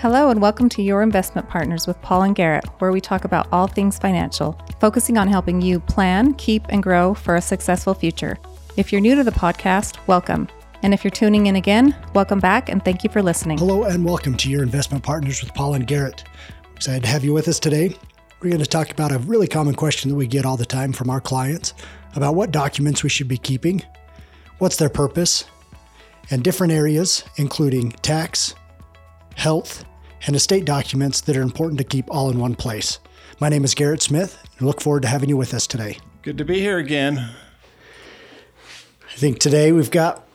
Hello, and welcome to Your Investment Partners with Paul and Garrett, where we talk about all things financial, focusing on helping you plan, keep, and grow for a successful future. If you're new to the podcast, welcome. And if you're tuning in again, welcome back and thank you for listening. Hello, and welcome to Your Investment Partners with Paul and Garrett. Excited to have you with us today. We're going to talk about a really common question that we get all the time from our clients about what documents we should be keeping, what's their purpose, and different areas, including tax, health, and estate documents that are important to keep all in one place. My name is Garrett Smith, and look forward to having you with us today. Good to be here again. I think today we've got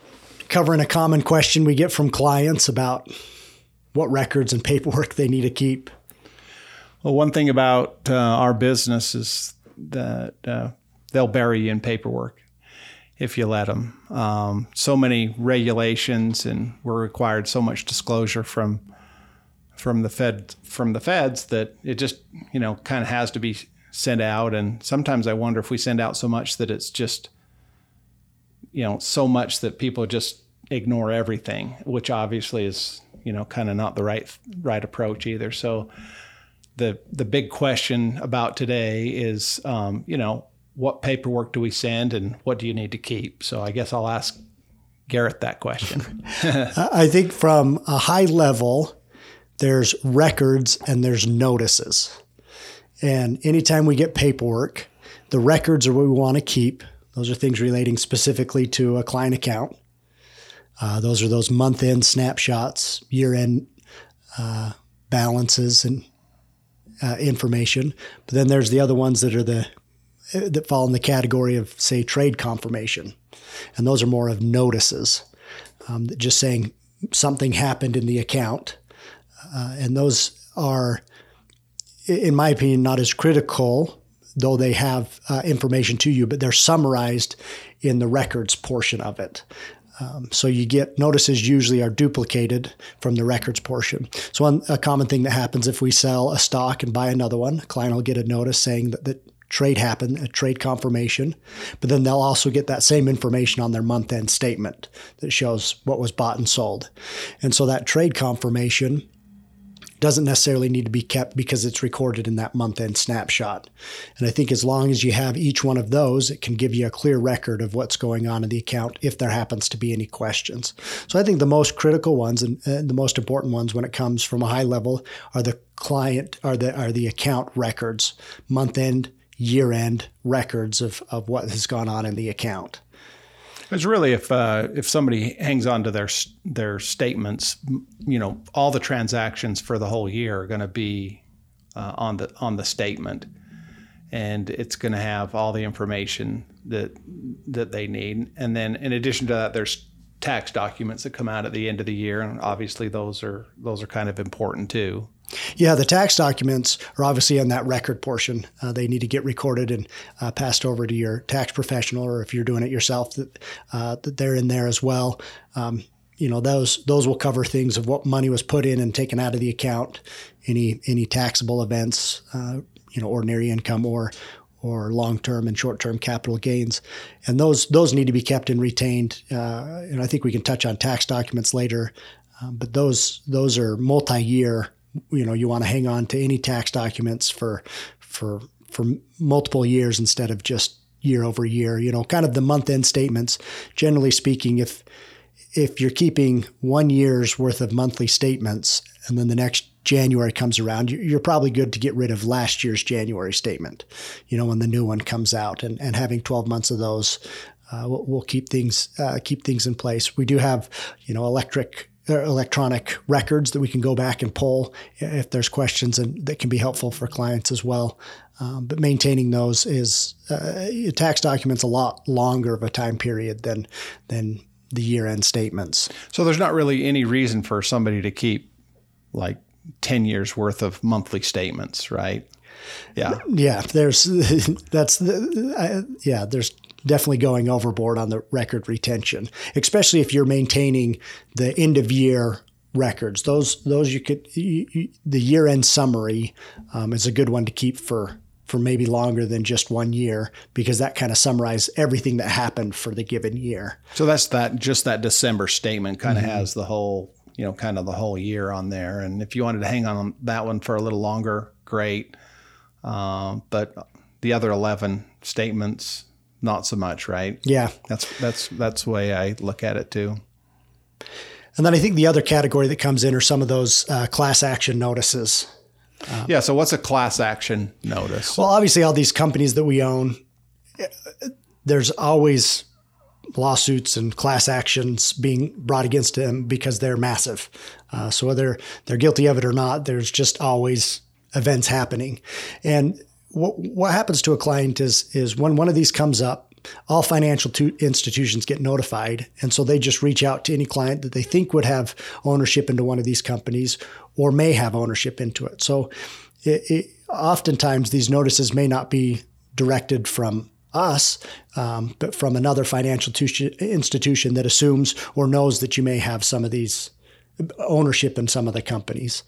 covering a common question we get from clients about what records and paperwork they need to keep. Well, one thing about uh, our business is that uh, they'll bury you in paperwork if you let them. Um, so many regulations, and we're required so much disclosure from from the Fed from the feds that it just you know kind of has to be sent out. And sometimes I wonder if we send out so much that it's just you know so much that people just ignore everything, which obviously is you know kind of not the right right approach either. So the the big question about today is um, you know what paperwork do we send and what do you need to keep? So I guess I'll ask Garrett that question. I think from a high level, there's records and there's notices. And anytime we get paperwork, the records are what we want to keep. Those are things relating specifically to a client account. Uh, those are those month end snapshots, year end uh, balances, and uh, information. But then there's the other ones that are the that fall in the category of say trade confirmation, and those are more of notices, um, just saying something happened in the account, uh, and those are, in my opinion, not as critical. Though they have uh, information to you, but they're summarized in the records portion of it. Um, so you get notices usually are duplicated from the records portion. So one, a common thing that happens if we sell a stock and buy another one, a client will get a notice saying that the trade happened, a trade confirmation, but then they'll also get that same information on their month end statement that shows what was bought and sold. And so that trade confirmation doesn't necessarily need to be kept because it's recorded in that month end snapshot. And I think as long as you have each one of those, it can give you a clear record of what's going on in the account if there happens to be any questions. So I think the most critical ones and, the most important ones when it comes from a high level are the client are the are the account records, month end, year end records of, of what has gone on in the account. It's really if uh, if somebody hangs on to their their statements, you know, all the transactions for the whole year are going to be uh, on the on the statement, and it's going to have all the information that that they need. And then in addition to that, there's tax documents that come out at the end of the year, and obviously those are those are kind of important too. Yeah, the tax documents are obviously in that record portion. Uh, they need to get recorded and uh, passed over to your tax professional, or if you're doing it yourself, that, uh, they're in there as well. Um, you know those those will cover things of what money was put in and taken out of the account, any any taxable events, uh, you know, ordinary income or or long term and short term capital gains, and those those need to be kept and retained. Uh, and I think we can touch on tax documents later, um, but those those are multi year you know you want to hang on to any tax documents for for for multiple years instead of just year over year. You know, kind of the month end statements. Generally speaking, if if you're keeping one year's worth of monthly statements and then the next January comes around, you're probably good to get rid of last year's January statement, you know, when the new one comes out and, and having 12 months of those uh, will, keep things, uh, keep things in place. We do have, you know, electric electronic records that we can go back and pull if there's questions and that can be helpful for clients as well. Um, but maintaining those is uh, tax documents a lot longer of a time period than than the year end statements. So there's not really any reason for somebody to keep like 10 years worth of monthly statements, right? Yeah. Yeah. There's, that's the, uh, yeah, there's definitely going overboard on the record retention, especially if you're maintaining the end of year records. Those those you could you, you, the year end summary um, is a good one to keep for for maybe longer than just one year because that kind of summarizes everything that happened for the given year. So that's that just that December statement kind of mm-hmm. has the whole you know, kind of the whole year on there. And if you wanted to hang on that one for a little longer, great. Um, but the other 11 statements, not so much, right? Yeah. That's, that's, that's the way I look at it too. And then I think the other category that comes in are some of those uh, class action notices. Um, yeah. So what's a class action notice? Well, obviously, all these companies that we own, there's always lawsuits and class actions being brought against them because they're massive. Uh, so whether they're guilty of it or not, there's just always events happening. And what what happens to a client is is when one of these comes up, all financial institutions get notified, and so they just reach out to any client that they think would have ownership into one of these companies or may have ownership into it. So, it, it, oftentimes these notices may not be directed from us, um, but from another financial institution that assumes or knows that you may have some of these ownership in some of the companies.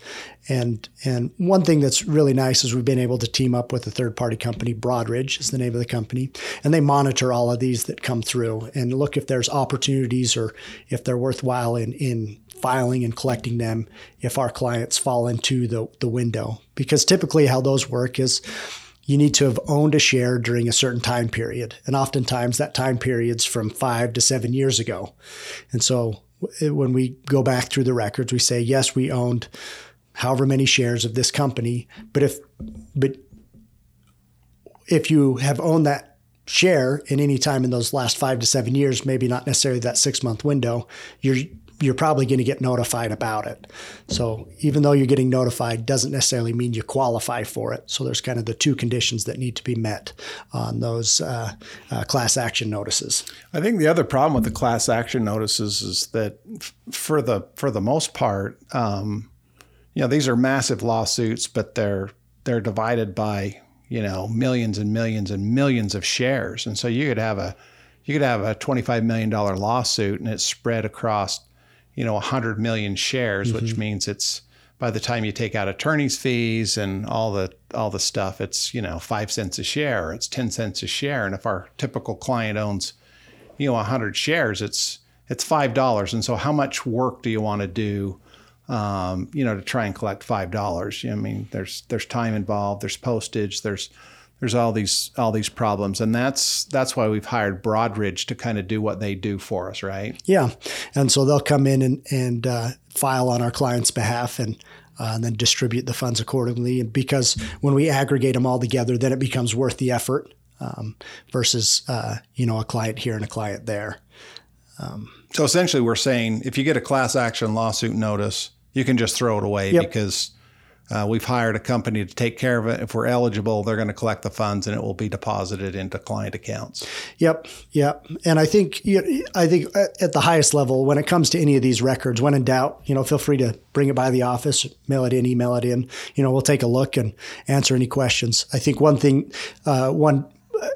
And and one thing that's really nice is we've been able to team up with a third party company, Broadridge is the name of the company, and they monitor all of these that come through and look if there's opportunities or if they're worthwhile in in filing and collecting them if our clients fall into the the window. Because typically how those work is you need to have owned a share during a certain time period. And oftentimes that time period's from five to seven years ago. And so when we go back through the records, we say, yes, we owned however many shares of this company, but if but if you have owned that share in any time in those last five to seven years, maybe not necessarily that six month window, you're you're probably going to get notified about it. So even though you're getting notified doesn't necessarily mean you qualify for it. So there's kind of the two conditions that need to be met on those uh, uh, class action notices. I think the other problem with the class action notices is that for the for the most part, um, you know, these are massive lawsuits, but they're they're divided by you know millions and millions and millions of shares, and so you could have a you could have a $25 million lawsuit and it's spread across you know 100 million shares, mm-hmm. which means it's by the time you take out attorney's fees and all the all the stuff, it's you know five cents a share, it's ten cents a share, and if our typical client owns, you know, hundred shares, it's it's five dollars. And so, how much work do you want to do, um, you know, to try and collect five dollars? I mean, there's there's time involved, there's postage, there's there's all these all these problems. And that's that's why we've hired broadridge to kind of do what they do for us right? Yeah. And so they'll come in and, and uh, file on our client's behalf and uh, and then distribute the funds accordingly. And because when we aggregate them all together then it becomes worth the effort um, versus uh, you know a client here and a client there. Um, so essentially we're saying if you get a class action lawsuit notice you can just throw it away yep. because uh, we've hired a company to take care of it. If we're eligible, they're going to collect the funds and it will be deposited into client accounts. Yep, yep. And I think I think at the highest level, when it comes to any of these records, when in doubt, you know, feel free to bring it by the office, mail it in, email it in. You know, we'll take a look and answer any questions. I think one thing, uh, one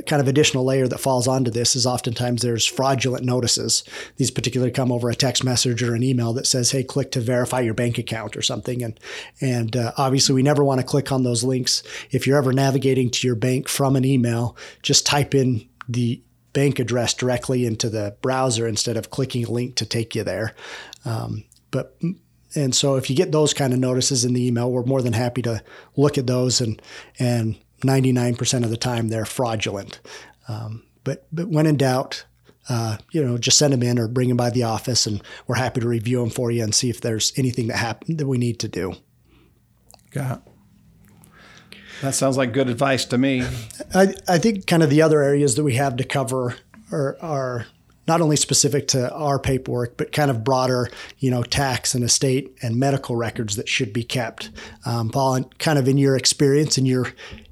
kind of additional layer that falls onto this is oftentimes there's fraudulent notices. These particularly come over a text message or an email that says, "Hey, click to verify your bank account" or something. And and uh, obviously, we never want to click on those links. If you're ever navigating to your bank from an email, just type in the bank address directly into the browser instead of clicking a link to take you there. Um, but and so if you get those kind of notices in the email, we're more than happy to look at those and and 99% of the time they're fraudulent. Um, but, but when in doubt, uh, you know, just send them in or bring them by the office, and we're happy to review them for you and see if there's anything that happened that we need to do. Got it. That sounds like good advice to me. I, I think kind of the other areas that we have to cover are, are not only specific to our paperwork, but kind of broader, you know, tax and estate and medical records that should be kept. Um, Paul, kind of in your experience and your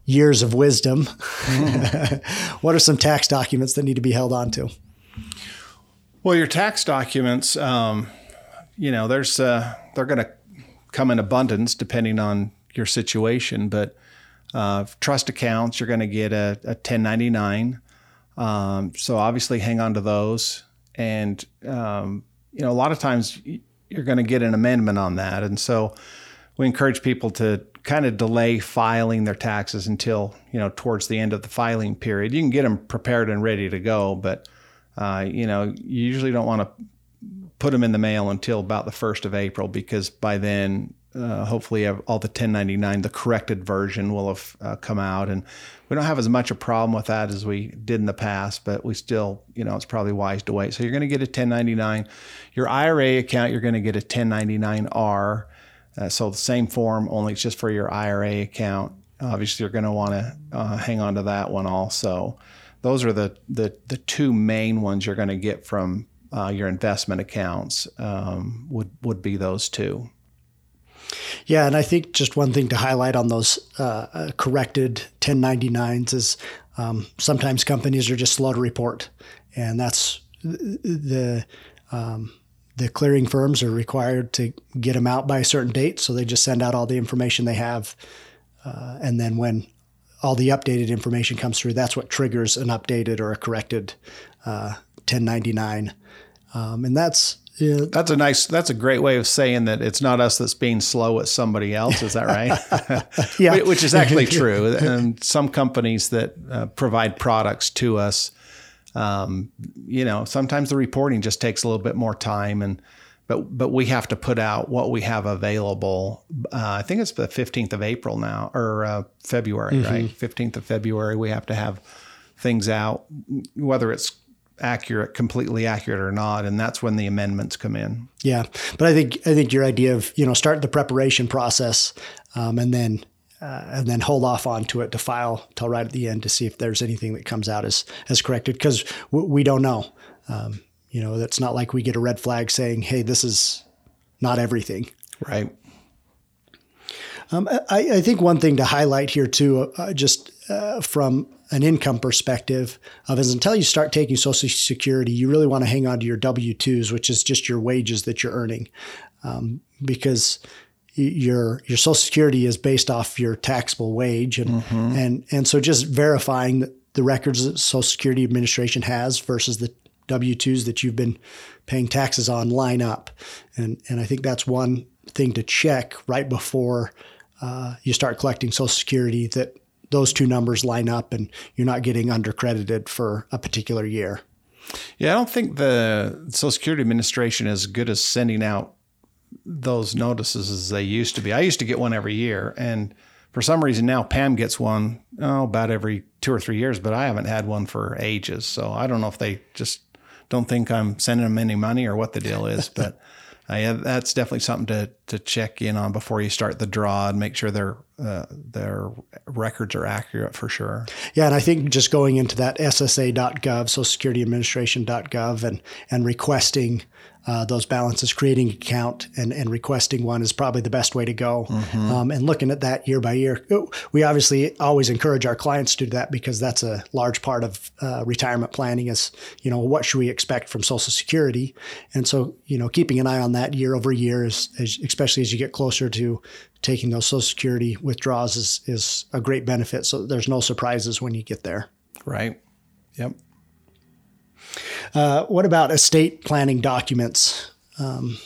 years of wisdom, mm. what are some tax documents that need to be held on to? Well, your tax documents, um, you know, there's uh, they're going to come in abundance depending on your situation, but uh, trust accounts, you're going to get a, a 1099. Um, so obviously, hang on to those, and um, you know, a lot of times you're going to get an amendment on that, and so we encourage people to kind of delay filing their taxes until you know towards the end of the filing period. You can get them prepared and ready to go, but uh, you know you usually don't want to put them in the mail until about the first of April because by then uh, hopefully all the 1099 the corrected version will have uh, come out. And we don't have as much a problem with that as we did in the past but we still you know it's probably wise to wait. So you're going to get a 1099 your ira account you're going to get a 1099r uh, so the same form only it's just for your ira account. Obviously you're going to want to uh, hang on to that one also. Those are the the, the two main ones you're going to get from uh, your investment accounts um, would would be those two. Yeah, and I think just one thing to highlight on those uh, uh corrected 1099s is um, sometimes companies are just slow to report, and that's the um, the clearing firms are required to get them out by a certain date, so they just send out all the information they have, uh, and then when all the updated information comes through, that's what triggers an updated or a corrected uh, 1099, um, and that's yeah. That's a nice, that's a great way of saying that it's not us that's being slow, it's somebody else. Is that right? yeah. Which is actually true. And some companies that uh, provide products to us, um, you know, sometimes the reporting just takes a little bit more time and, but, but we have to put out what we have available. Uh, I think it's the 15th of April now or uh, February, mm-hmm. right? 15th of February, we have to have things out, whether it's accurate, completely accurate or not, and that's when the amendments come in. Yeah, but I think I think your idea of you know start the preparation process um, and then uh, and then hold off onto it to file till right at the end to see if there's anything that comes out as as corrected because w- we don't know. Um, you know, it's not like we get a red flag saying, "Hey, this is not everything." Right. Um, I, I, think one thing to highlight here too, uh, just uh, from an income perspective of is until you start taking social security you really want to hang on to your w2s which is just your wages that you're earning um, because your your social security is based off your taxable wage and mm-hmm. and and so just verifying the records that social security administration has versus the w2s that you've been paying taxes on line up and and i think that's one thing to check right before uh, you start collecting social security that those two numbers line up and you're not getting undercredited for a particular year. Yeah, I don't think the Social Security Administration is good as sending out those notices as they used to be. I used to get one every year, and for some reason now Pam gets one oh, about every two or three years, but I haven't had one for ages. So I don't know if they just don't think I'm sending them any money or what the deal is, but uh, that's definitely something to to check in on before you start the draw and make sure their uh, their records are accurate for sure. Yeah, and I think just going into that SSA.gov, Social Security Administration.gov, and and requesting uh, those balances, creating an account and, and requesting one is probably the best way to go. Mm-hmm. Um, and looking at that year by year, we obviously always encourage our clients to do that because that's a large part of uh, retirement planning. Is you know what should we expect from Social Security, and so you know keeping an eye on that year over year is, is especially as you get closer to taking those Social Security withdrawals is is a great benefit. So there's no surprises when you get there. Right. Yep. Uh, what about estate planning documents um,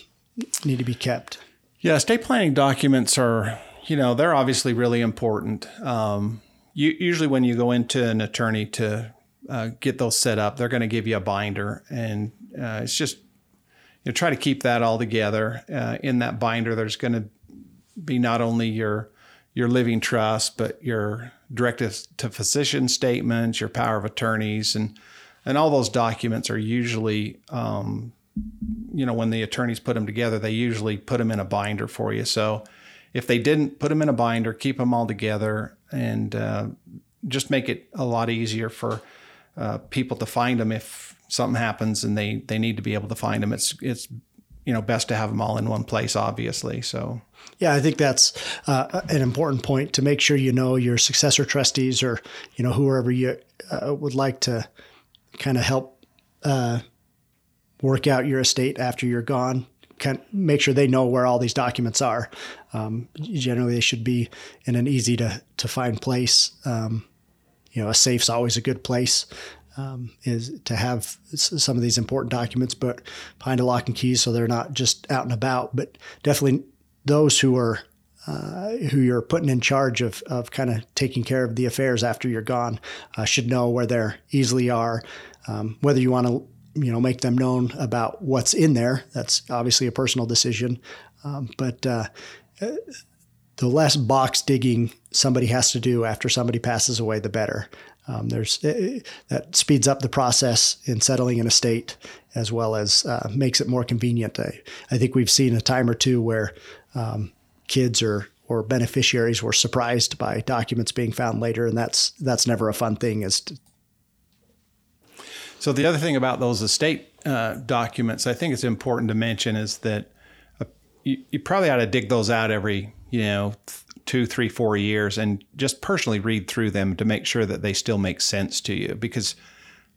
need to be kept? Yeah, estate planning documents are, you know, they're obviously really important. Um, you, usually, when you go into an attorney to uh, get those set up, they're going to give you a binder, and uh, it's just you know, try to keep that all together. Uh, in that binder, there's going to be not only your your living trust, but your directive to physician statements, your power of attorneys, and and all those documents are usually, um, you know, when the attorneys put them together, they usually put them in a binder for you. So if they didn't put them in a binder, keep them all together and uh, just make it a lot easier for uh, people to find them if something happens and they they need to be able to find them. It's it's you know best to have them all in one place obviously so yeah i think that's uh, an important point to make sure you know your successor trustees or you know whoever you uh, would like to kind of help uh, work out your estate after you're gone. Kind of make sure they know where all these documents are. Um, generally, they should be in an easy to to find place. Um, you know, a safe's always a good place. Um, is to have some of these important documents, but behind a lock and key, so they're not just out and about. But definitely, those who are uh, who you're putting in charge of, of kind of taking care of the affairs after you're gone uh, should know where they easily are. Um, whether you want to you know make them known about what's in there. That's obviously a personal decision, um, but uh, the less box digging somebody has to do after somebody passes away, the better. Um, there's uh, that speeds up the process in settling an estate as well as uh, makes it more convenient. I, I, think we've seen a time or two where um, kids or or beneficiaries were surprised by documents being found later, and that's that's never a fun thing. Is to, so the other thing about those estate uh, documents, I think it's important to mention is that uh, you, you, probably ought to dig those out every you know two, three, four years, and just personally read through them to make sure that they still make sense to you because.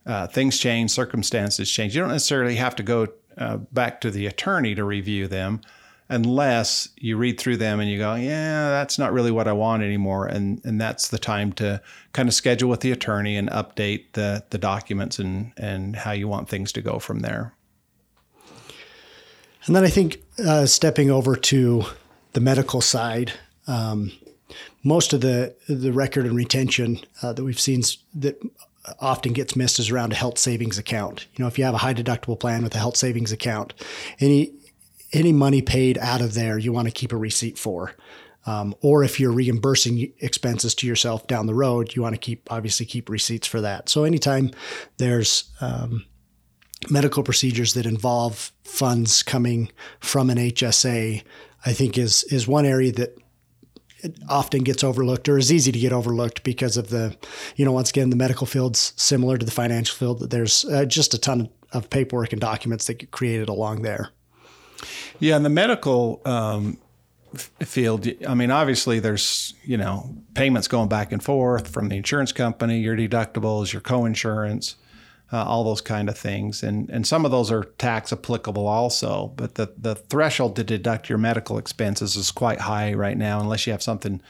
Uh, things change, circumstances change. You don't necessarily have to go uh, back to the attorney to review them unless you read through them and you go, yeah, that's not really what I want anymore. And, and that's the time to kind of schedule with the attorney and update the, the documents and, and how you want things to go from there. And then I think uh, stepping over to the medical side, um, most of the the record and retention uh, that we've seen that often gets missed is around a health savings account. You know, if you have a high deductible plan with a health savings account, any any money paid out of there, you want to keep a receipt for. Um, or if you're reimbursing expenses to yourself down the road, you want to keep obviously keep receipts for that. So anytime there's um, medical procedures that involve funds coming from an HSA, I think is is one area that often gets overlooked or is easy to get overlooked because of the, you know, once again, the medical field's similar to the financial field. That there's uh, just a ton of paperwork and documents that get created along there. Yeah, in the medical um, field, I mean, obviously there's you know payments going back and forth from the insurance company, your deductibles, your co-insurance, uh, all those kind of things, and and some of those are tax applicable also. But the the threshold to deduct your medical expenses is quite high right now, unless you have something.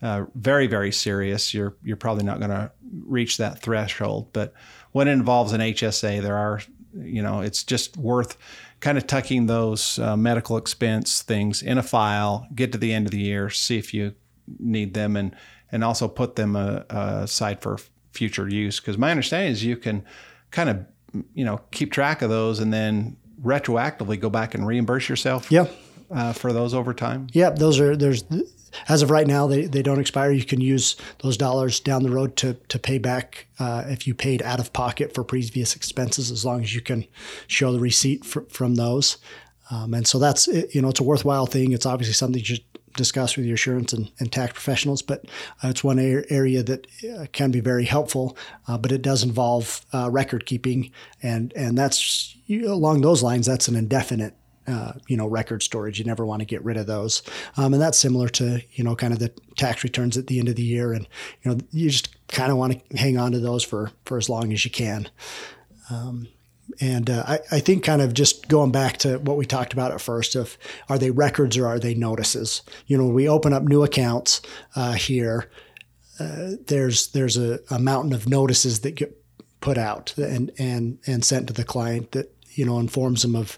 Uh, very very serious. You're you're probably not going to reach that threshold. But when it involves an HSA, there are you know it's just worth kind of tucking those uh, medical expense things in a file, get to the end of the year, see if you need them, and and also put them uh, aside for future use. Because my understanding is you can kind of you know keep track of those and then retroactively go back and reimburse yourself. Yeah. Uh, for those over time. Yep, those are there's as of right now, they, they don't expire. You can use those dollars down the road to, to pay back uh, if you paid out of pocket for previous expenses, as long as you can show the receipt for, from those. Um, and so that's, you know, it's a worthwhile thing. It's obviously something you should discuss with your insurance and, and tax professionals, but uh, it's one area that uh, can be very helpful, uh, but it does involve uh, record keeping. And, and that's along those lines, that's an indefinite uh, you know, record storage. You never want to get rid of those. Um, and that's similar to, you know, kind of the tax returns at the end of the year. And, you know, you just kind of want to hang on to those for, for as long as you can. Um, and uh, I, I, think kind of just going back to what we talked about at first of are they records or are they notices? You know, we open up new accounts uh, here. Uh, there's there's a, a mountain of notices that get put out and and and sent to the client that you know informs them of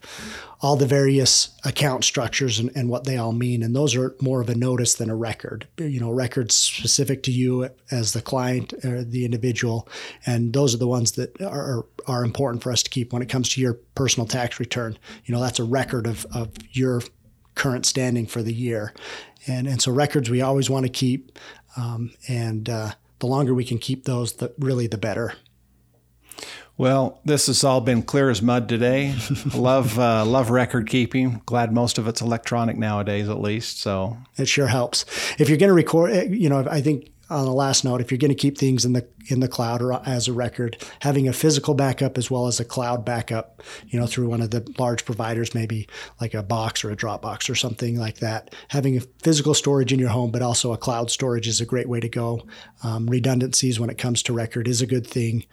all the various account structures and, and what they all mean. And those are more of a notice than a record, you know, records specific to you as the client or the individual. And those are the ones that are, are important for us to keep when it comes to your personal tax return. You know, that's a record of, of your current standing for the year. And, and so records we always want to keep. Um, and uh, the longer we can keep those, the, really the better. Well, this has all been clear as mud today. love uh, love record keeping. Glad most of it's electronic nowadays, at least. So it sure helps. If you're going to record, eh, you know, I think on the last note, if you're going to keep things in the in the cloud or as a record, having a physical backup as well as a cloud backup, you know, through one of the large providers, maybe like a box or a Dropbox or something like that. Having a physical storage in your home, but also a cloud storage is a great way to go. Um, redundancies when it comes to record is a good thing.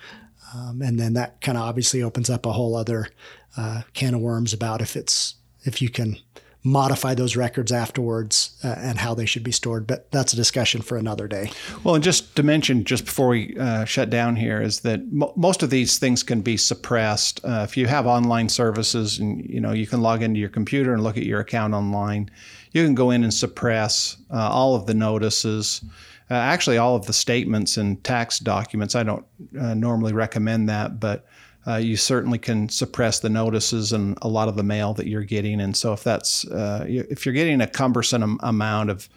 Um, and then that kind of obviously opens up a whole other uh, can of worms about if it's if you can modify those records afterwards uh, and how they should be stored. But that's a discussion for another day. Well, and just to mention, just before we uh, shut down here, is that mo- most of these things can be suppressed uh, if you have online services, and you know you can log into your computer and look at your account online. You can go in and suppress uh, all of the notices. Uh, actually, all of the statements and tax documents. I don't uh, normally recommend that, but uh, you certainly can suppress the notices and a lot of the mail that you're getting. And so if that's uh, if you're getting a cumbersome amount of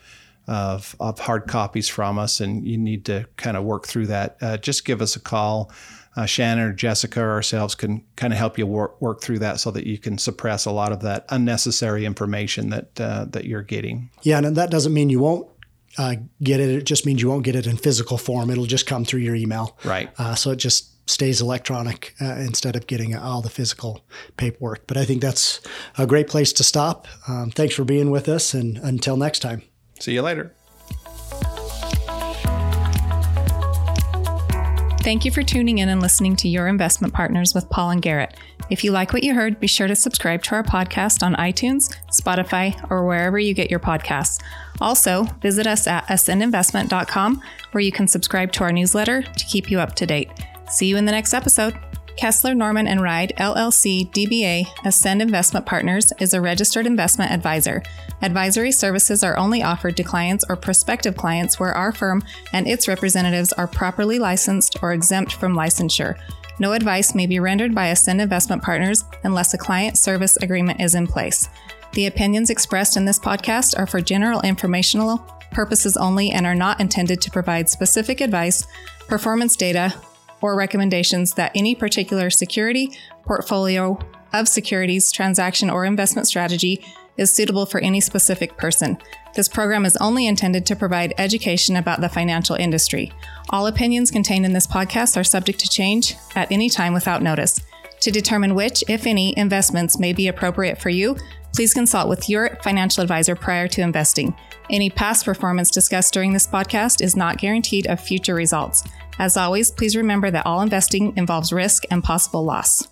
of, of hard copies from us and you need to kind of work through that, uh, just give us a call. Uh, Shannon or Jessica or ourselves can kind of help you work, work through that so that you can suppress a lot of that unnecessary information that uh, that you're getting. Yeah, and that doesn't mean you won't uh, get it. It just means you won't get it in physical form. It'll just come through your email. Right. Uh, so it just stays electronic uh, instead of getting all the physical paperwork. But I think that's a great place to stop. Um, thanks for being with us, and until next time. See you later. Thank you for tuning in and listening to Your Investment Partners with Paul and Garrett. If you like what you heard, be sure to subscribe to our podcast on iTunes, Spotify, or wherever you get your podcasts. Also, visit us at ascendinvestment.com where you can subscribe to our newsletter to keep you up to date. See you in the next episode. Kessler Norman and Ride LLC DBA Ascend Investment Partners is a registered investment advisor. Advisory services are only offered to clients or prospective clients where our firm and its representatives are properly licensed or exempt from licensure. No advice may be rendered by Ascend Investment Partners unless a client service agreement is in place. The opinions expressed in this podcast are for general informational purposes only and are not intended to provide specific advice, performance data, or recommendations that any particular security, portfolio of securities, transaction, or investment strategy is suitable for any specific person. This program is only intended to provide education about the financial industry. All opinions contained in this podcast are subject to change at any time without notice. To determine which, if any, investments may be appropriate for you, please consult with your financial advisor prior to investing. Any past performance discussed during this podcast is not guaranteed of future results. As always, please remember that all investing involves risk and possible loss.